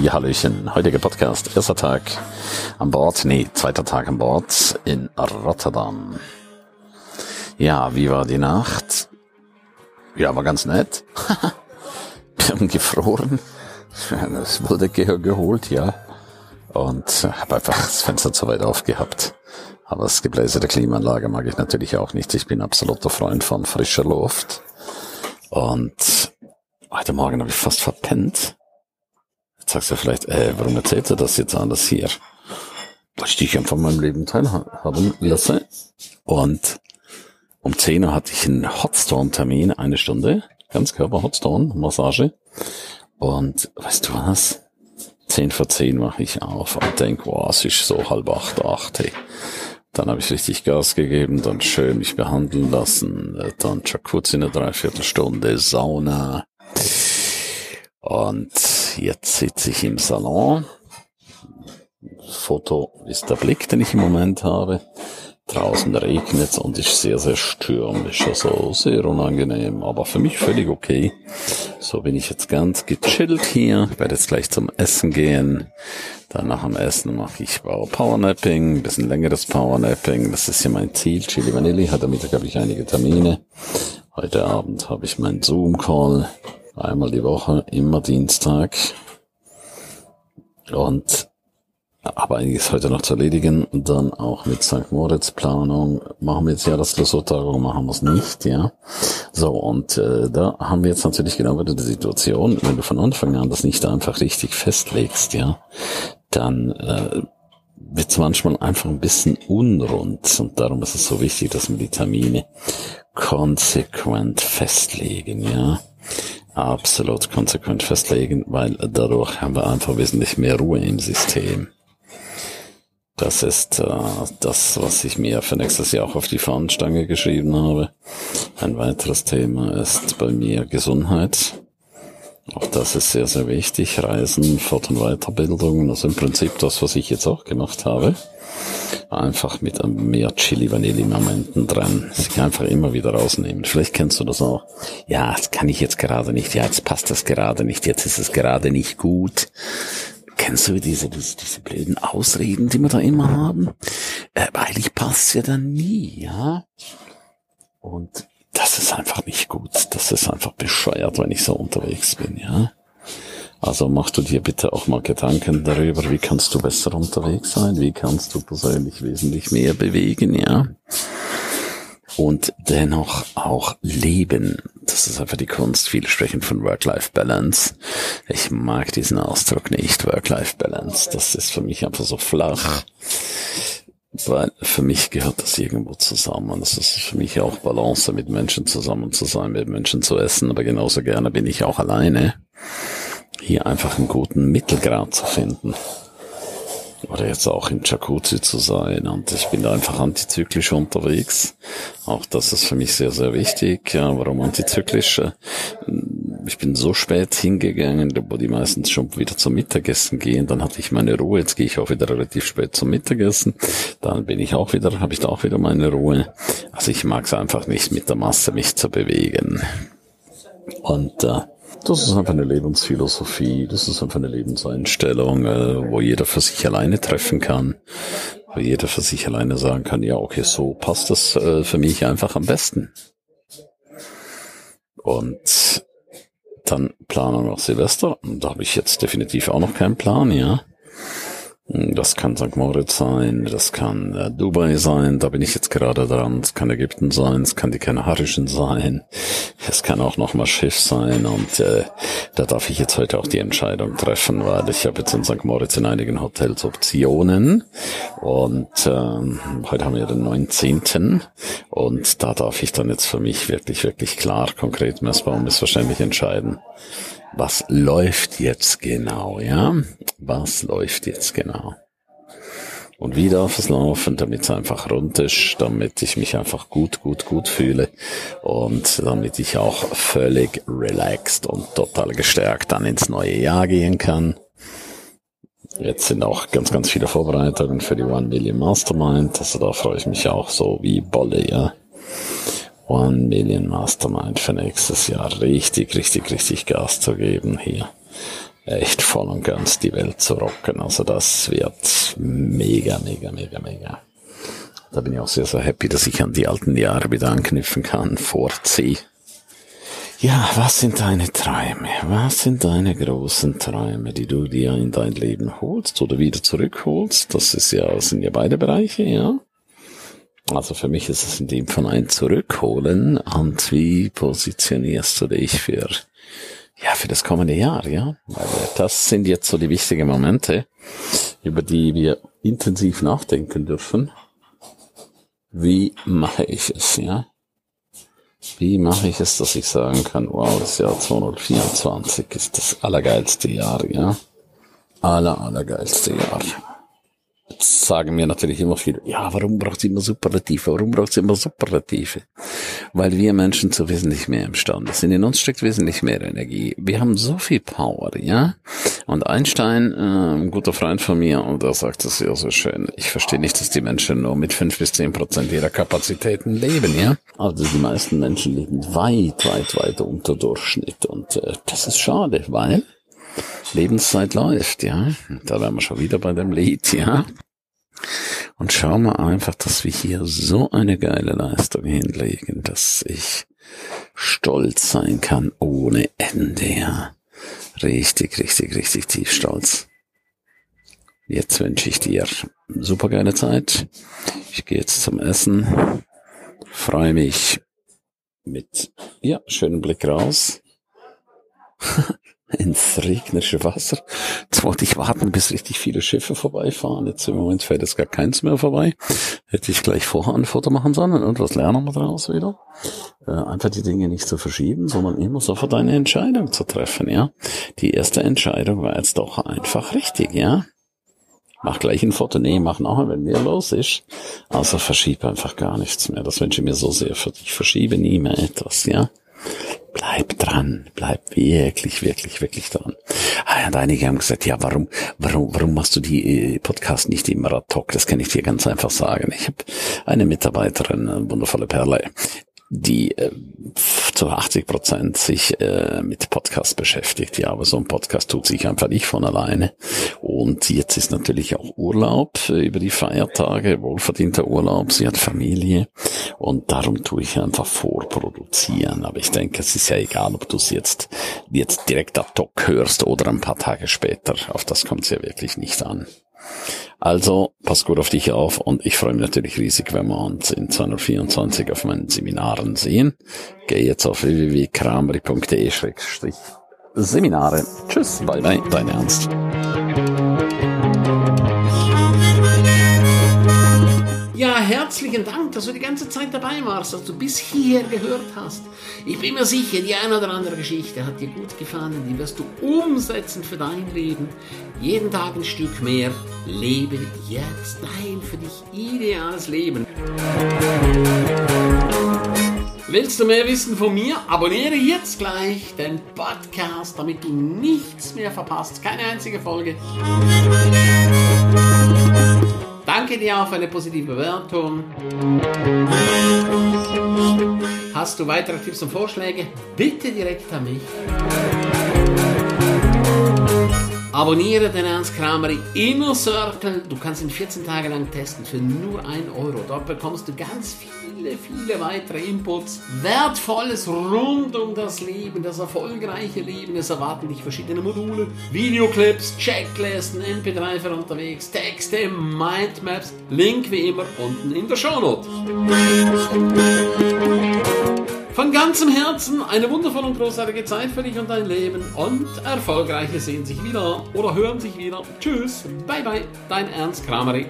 Ja, Hallöchen. Heutiger Podcast, erster Tag an Bord, nee, zweiter Tag an Bord in Rotterdam. Ja, wie war die Nacht? Ja, war ganz nett. Wir haben gefroren. Das wurde ge geholt, ja. Und habe einfach das Fenster zu weit aufgehabt. Aber das Gebläse der Klimaanlage mag ich natürlich auch nicht. Ich bin absoluter Freund von frischer Luft. Und heute Morgen habe ich fast verpennt. Sagst du vielleicht, äh, warum erzählt er das jetzt alles hier? Weil ich dich einfach meinem Leben teilhaben lasse. Und um 10 Uhr hatte ich einen Hotstone-Termin, eine Stunde. Ganz Körper Hotstone, Massage. Und weißt du was? 10 vor 10 mache ich auf und denk, wow, es ist so halb acht, acht, hey. Dann habe ich richtig Gas gegeben, dann schön mich behandeln lassen, dann Jacuzzi eine Dreiviertelstunde, Sauna. Und jetzt sitze ich im Salon. Foto ist der Blick, den ich im Moment habe. Draußen regnet und ist sehr, sehr stürmisch, also sehr unangenehm, aber für mich völlig okay. So bin ich jetzt ganz gechillt hier. Ich werde jetzt gleich zum Essen gehen. Dann nach dem Essen mache ich Powernapping, ein bisschen längeres Powernapping. Das ist ja mein Ziel. Chili Vanilli hat am Mittag habe ich einige Termine. Heute Abend habe ich meinen Zoom-Call. Einmal die Woche, immer Dienstag. Und aber einiges heute noch zu erledigen. Und dann auch mit St. Moritz Planung. Machen wir jetzt ja das Klausurtagung, machen wir es nicht, ja. So, und äh, da haben wir jetzt natürlich genau wieder die Situation, wenn du von Anfang an das nicht einfach richtig festlegst, ja, dann äh, wird es manchmal einfach ein bisschen unrund. Und darum ist es so wichtig, dass wir die Termine konsequent festlegen, ja absolut konsequent festlegen, weil dadurch haben wir einfach wesentlich mehr Ruhe im System. Das ist äh, das, was ich mir für nächstes Jahr auch auf die Fahnenstange geschrieben habe. Ein weiteres Thema ist bei mir Gesundheit. Auch das ist sehr, sehr wichtig. Reisen, Fort- und Weiterbildung, also im Prinzip das, was ich jetzt auch gemacht habe. Einfach mit mehr Chili-Vanilli-Momenten dran. Sich einfach immer wieder rausnehmen. Vielleicht kennst du das auch. Ja, das kann ich jetzt gerade nicht. Ja, jetzt passt das gerade nicht. Jetzt ist es gerade nicht gut. Kennst du diese, diese, diese blöden Ausreden, die wir da immer haben? Äh, eigentlich passt's ja dann nie, ja? Und das ist einfach nicht gut. Das ist einfach bescheuert, wenn ich so unterwegs bin, ja? Also mach du dir bitte auch mal Gedanken darüber, wie kannst du besser unterwegs sein, wie kannst du persönlich wesentlich mehr bewegen, ja? und dennoch auch leben. Das ist einfach die Kunst. Viele sprechen von Work-Life-Balance. Ich mag diesen Ausdruck nicht, Work-Life-Balance. Das ist für mich einfach so flach. Weil für mich gehört das irgendwo zusammen. Das ist für mich auch Balance, mit Menschen zusammen zu sein, mit Menschen zu essen. Aber genauso gerne bin ich auch alleine. Hier einfach einen guten Mittelgrad zu finden oder jetzt auch im Jacuzzi zu sein. Und ich bin da einfach antizyklisch unterwegs. Auch das ist für mich sehr, sehr wichtig. Ja, warum antizyklisch? Ich bin so spät hingegangen, wo die meistens schon wieder zum Mittagessen gehen. Dann hatte ich meine Ruhe. Jetzt gehe ich auch wieder relativ spät zum Mittagessen. Dann bin ich auch wieder, habe ich da auch wieder meine Ruhe. Also ich mag es einfach nicht mit der Masse mich zu bewegen. Und äh, das ist einfach eine Lebensphilosophie, das ist einfach eine Lebenseinstellung, äh, wo jeder für sich alleine treffen kann, wo jeder für sich alleine sagen kann, ja, okay, so passt das äh, für mich einfach am besten. Und dann Planung auf Silvester, da habe ich jetzt definitiv auch noch keinen Plan, ja. Das kann St. Moritz sein, das kann äh, Dubai sein, da bin ich jetzt gerade dran, es kann Ägypten sein, es kann die Kanarischen sein, es kann auch noch mal Schiff sein und äh, da darf ich jetzt heute auch die Entscheidung treffen, weil ich habe jetzt in St. Moritz in einigen Hotels Optionen und ähm, heute haben wir den 19. und da darf ich dann jetzt für mich wirklich, wirklich klar, konkret messbar und missverständlich entscheiden was läuft jetzt genau, ja? Was läuft jetzt genau? Und wie darf es laufen, damit es einfach rund ist, damit ich mich einfach gut, gut, gut fühle und damit ich auch völlig relaxed und total gestärkt dann ins neue Jahr gehen kann. Jetzt sind auch ganz, ganz viele Vorbereitungen für die One Million Mastermind. Also da freue ich mich auch so wie Bolle, ja. One Million Mastermind für nächstes Jahr richtig, richtig, richtig Gas zu geben hier. echt voll und ganz die Welt zu rocken. Also das wird mega, mega, mega, mega. Da bin ich auch sehr, sehr happy, dass ich an die alten Jahre wieder anknüpfen kann, vorziehe. Ja, was sind deine Träume? Was sind deine großen Träume, die du dir in dein Leben holst oder wieder zurückholst? Das ist ja, sind ja beide Bereiche, ja. Also für mich ist es in dem von ein Zurückholen und wie positionierst du dich für, ja, für das kommende Jahr, ja? Weil das sind jetzt so die wichtigen Momente, über die wir intensiv nachdenken dürfen. Wie mache ich es, ja? Wie mache ich es, dass ich sagen kann, wow, das Jahr 224 ist das allergeilste Jahr, ja? Aller, allergeilste Jahr sagen mir natürlich immer viele, ja, warum braucht es immer Superlative? Warum braucht es immer Superlative? Weil wir Menschen zu wesentlich mehr imstande sind. In uns steckt wesentlich mehr Energie. Wir haben so viel Power, ja? Und Einstein, äh, ein guter Freund von mir, und er sagt es ja so schön, ich verstehe nicht, dass die Menschen nur mit fünf bis zehn Prozent ihrer Kapazitäten leben, ja? Also die meisten Menschen leben weit, weit, weit unter Durchschnitt. Und äh, das ist schade, weil Lebenszeit läuft, ja. Da wären wir schon wieder bei dem Lied, ja. Und schau mal einfach, dass wir hier so eine geile Leistung hinlegen, dass ich stolz sein kann ohne Ende, ja. Richtig, richtig, richtig tief stolz. Jetzt wünsche ich dir super geile Zeit. Ich gehe jetzt zum Essen. Freue mich mit, ja, schönen Blick raus. ins regnerische Wasser. Jetzt wollte ich warten, bis richtig viele Schiffe vorbeifahren. Jetzt im Moment fährt jetzt gar keins mehr vorbei. Hätte ich gleich vorher ein Foto machen sollen und was lernen wir daraus wieder? Äh, einfach die Dinge nicht zu verschieben, sondern immer sofort eine Entscheidung zu treffen, ja. Die erste Entscheidung war jetzt doch einfach richtig, ja. Mach gleich ein Foto. Nee, mach nachher, wenn mehr los ist. Also verschiebe einfach gar nichts mehr. Das wünsche ich mir so sehr für dich. Verschiebe nie mehr etwas, ja bleib dran, bleib wirklich, wirklich, wirklich dran. Ah, und einige haben gesagt, ja, warum, warum, warum machst du die äh, Podcast nicht ad hoc? Das kann ich dir ganz einfach sagen. Ich habe eine Mitarbeiterin, eine wundervolle Perle, die äh, zu 80 Prozent sich äh, mit Podcast beschäftigt. Ja, aber so ein Podcast tut sich einfach nicht von alleine. Und jetzt ist natürlich auch Urlaub äh, über die Feiertage, wohlverdienter Urlaub. Sie hat Familie und darum tue ich einfach vorproduzieren. Aber ich denke, es ist ja egal, ob du es jetzt jetzt direkt ad hoc hörst oder ein paar Tage später. Auf das kommt es ja wirklich nicht an. Also, pass gut auf dich auf und ich freue mich natürlich riesig, wenn wir uns in 224 auf meinen Seminaren sehen. Geh jetzt auf www.krameri.de-seminare. Tschüss, bye bye, dein Ernst. Ja, herzlichen Dank, dass du die ganze Zeit dabei warst, dass du bis hier gehört hast. Ich bin mir sicher, die eine oder andere Geschichte hat dir gut gefallen, die wirst du umsetzen für dein Leben. Jeden Tag ein Stück mehr. Lebe jetzt dein für dich ideales Leben. Willst du mehr wissen von mir? Abonniere jetzt gleich den Podcast, damit du nichts mehr verpasst. Keine einzige Folge. Danke dir für eine positive Bewertung. Hast du weitere Tipps und Vorschläge? Bitte direkt an mich. Abonniere den Ernst Kramer Inner Circle. Du kannst ihn 14 Tage lang testen für nur 1 Euro. Dort bekommst du ganz viele, viele weitere Inputs. Wertvolles rund um das Leben, das erfolgreiche Leben. Es erwarten dich verschiedene Module, Videoclips, Checklisten, MP3 für unterwegs, Texte, Mindmaps. Link wie immer unten in der Shownote. Von ganzem Herzen eine wundervolle und großartige Zeit für dich und dein Leben und Erfolgreiche sehen sich wieder oder hören sich wieder. Tschüss, bye bye, dein Ernst Kramery.